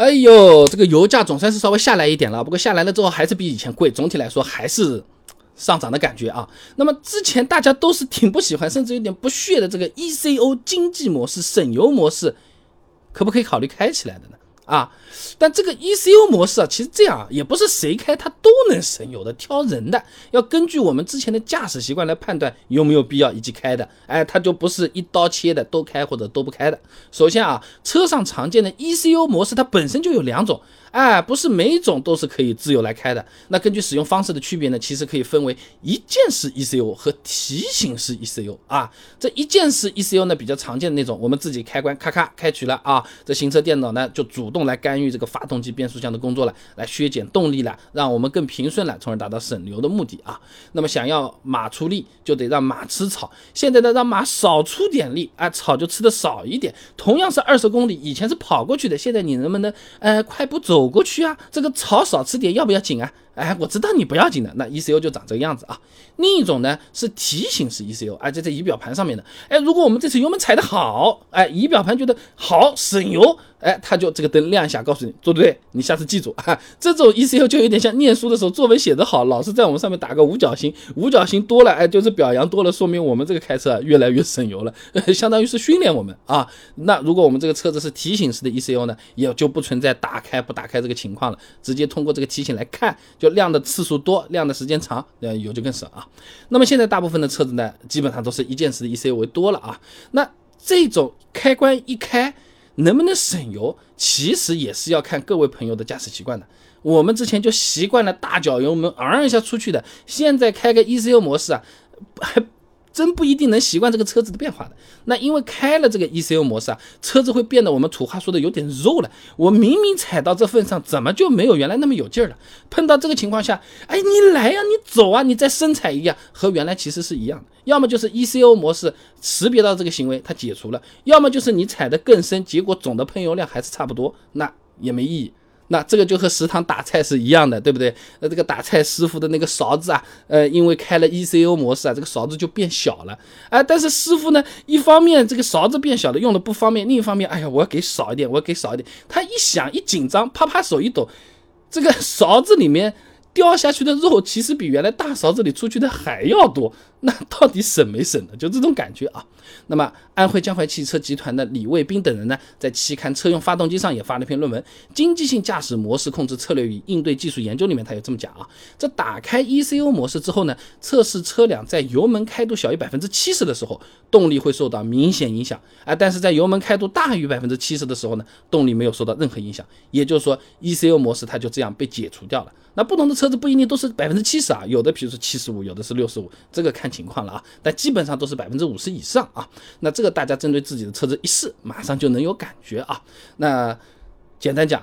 哎呦，这个油价总算是稍微下来一点了，不过下来了之后还是比以前贵，总体来说还是上涨的感觉啊。那么之前大家都是挺不喜欢，甚至有点不屑的这个 ECO 经济模式、省油模式，可不可以考虑开起来的呢？啊，但这个 ECO 模式啊，其实这样啊，也不是谁开它都能省油的，挑人的，要根据我们之前的驾驶习惯来判断有没有必要以及开的。哎，它就不是一刀切的，都开或者都不开的。首先啊，车上常见的 ECO 模式它本身就有两种。哎，不是每一种都是可以自由来开的。那根据使用方式的区别呢，其实可以分为一键式 ECU 和提醒式 ECU 啊。这一键式 ECU 呢，比较常见的那种，我们自己开关咔咔开启了啊，这行车电脑呢就主动用来干预这个发动机、变速箱的工作了，来削减动力了，让我们更平顺了，从而达到省油的目的啊。那么想要马出力，就得让马吃草。现在呢，让马少出点力啊，草就吃的少一点。同样是二十公里，以前是跑过去的，现在你能不能呃快步？走过去啊，这个草少吃点要不要紧啊？哎，我知道你不要紧的，那 ECU 就长这个样子啊。另一种呢是提醒式 ECU，哎，在这仪表盘上面的。哎，如果我们这次油门踩得好，哎，仪表盘觉得好省油。哎，它就这个灯亮一下，告诉你做对，你下次记住啊。这种 ECU 就有点像念书的时候作文写得好，老师在我们上面打个五角星，五角星多了，哎，就是表扬多了，说明我们这个开车越来越省油了，相当于是训练我们啊。那如果我们这个车子是提醒式的 ECU 呢，也就不存在打开不打开这个情况了，直接通过这个提醒来看，就亮的次数多，亮的时间长，那油就更省啊。那么现在大部分的车子呢，基本上都是一键式的 ECU 为多了啊。那这种开关一开。能不能省油，其实也是要看各位朋友的驾驶习惯的。我们之前就习惯了大脚油门昂一下出去的，现在开个 ECU 模式啊，还。真不一定能习惯这个车子的变化的。那因为开了这个 ECU 模式啊，车子会变得我们土话说的有点肉了。我明明踩到这份上，怎么就没有原来那么有劲儿了？碰到这个情况下，哎，你来呀，你走啊，你再深踩一样，和原来其实是一样的。要么就是 ECU 模式识别到这个行为，它解除了；要么就是你踩得更深，结果总的喷油量还是差不多，那也没意义。那这个就和食堂打菜是一样的，对不对？那这个打菜师傅的那个勺子啊，呃，因为开了 ECO 模式啊，这个勺子就变小了。哎，但是师傅呢，一方面这个勺子变小了，用的不方便；另一方面，哎呀，我要给少一点，我要给少一点。他一想一紧张，啪啪手一抖，这个勺子里面。掉下去的肉其实比原来大勺子里出去的还要多，那到底省没省呢？就这种感觉啊。那么安徽江淮汽车集团的李卫兵等人呢，在期刊《车用发动机》上也发了篇论文，《经济性驾驶模式控制策略与应对技术研究》里面他有这么讲啊。这打开 ECU 模式之后呢，测试车辆在油门开度小于百分之七十的时候，动力会受到明显影响啊。但是在油门开度大于百分之七十的时候呢，动力没有受到任何影响。也就是说，ECU 模式它就这样被解除掉了。那不同的车子不一定都是百分之七十啊，有的比如说七十五，有的是六十五，这个看情况了啊。但基本上都是百分之五十以上啊。那这个大家针对自己的车子一试，马上就能有感觉啊。那简单讲。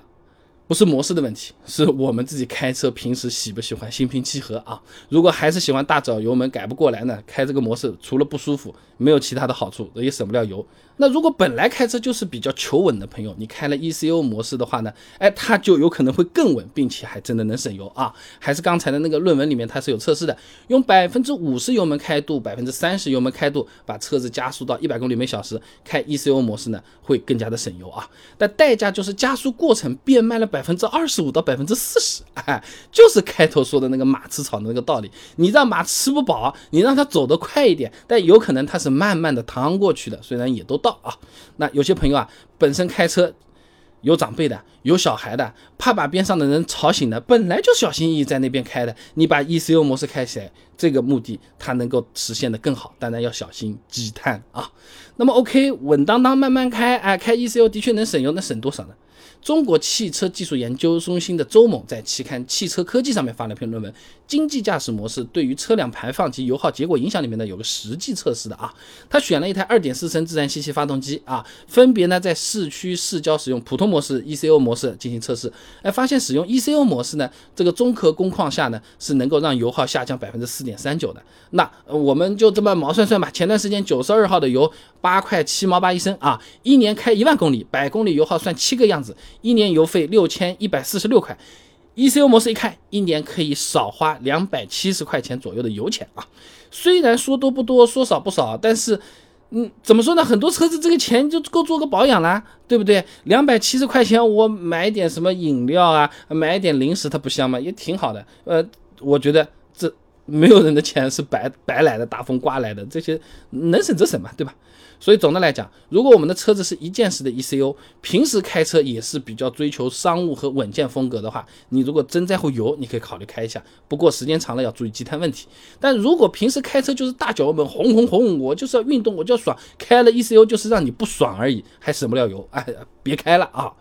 不是模式的问题，是我们自己开车平时喜不喜欢心平气和啊？如果还是喜欢大脚油门改不过来呢？开这个模式除了不舒服，没有其他的好处，也省不了油。那如果本来开车就是比较求稳的朋友，你开了 ECO 模式的话呢？哎，它就有可能会更稳，并且还真的能省油啊！还是刚才的那个论文里面它是有测试的，用百分之五十油门开度，百分之三十油门开度，把车子加速到一百公里每小时，开 ECO 模式呢，会更加的省油啊！但代价就是加速过程变慢了百。百分之二十五到百分之四十，哎，就是开头说的那个马吃草的那个道理。你让马吃不饱，你让它走得快一点，但有可能它是慢慢的趟过去的，虽然也都到啊。那有些朋友啊，本身开车有长辈的，有小孩的，怕把边上的人吵醒的，本来就小心翼翼在那边开的，你把 ECU 模式开起来，这个目的它能够实现的更好，当然要小心积碳啊。那么 OK，稳当当慢慢开，哎，开 ECU 的确能省油，那省多少呢？中国汽车技术研究中心的周猛在期刊《汽车科技》上面发了篇论文，《经济驾驶模式对于车辆排放及油耗结果影响》里面呢有个实际测试的啊，他选了一台2.4升自然吸气发动机啊，分别呢在市区市郊使用普通模式、ECO 模式进行测试，哎，发现使用 ECO 模式呢，这个综合工况下呢是能够让油耗下降百分之四点三九的。那我们就这么毛算算吧，前段时间九十二号的油八块七毛八一升啊，一年开一万公里，百公里油耗算七个样子。一年油费六千一百四十六块，ECU 模式一开，一年可以少花两百七十块钱左右的油钱啊。虽然说多不多，说少不少，但是嗯，怎么说呢？很多车子这个钱就够做个保养啦，对不对？两百七十块钱我买点什么饮料啊，买一点零食，它不香吗？也挺好的。呃，我觉得没有人的钱是白白来的，大风刮来的，这些能省则省嘛，对吧？所以总的来讲，如果我们的车子是一键式的 ECU，平时开车也是比较追求商务和稳健风格的话，你如果真在乎油，你可以考虑开一下。不过时间长了要注意积碳问题。但如果平时开车就是大脚油门，轰轰轰，我就是要运动，我就要爽，开了 ECU 就是让你不爽而已，还省不了油，哎，别开了啊！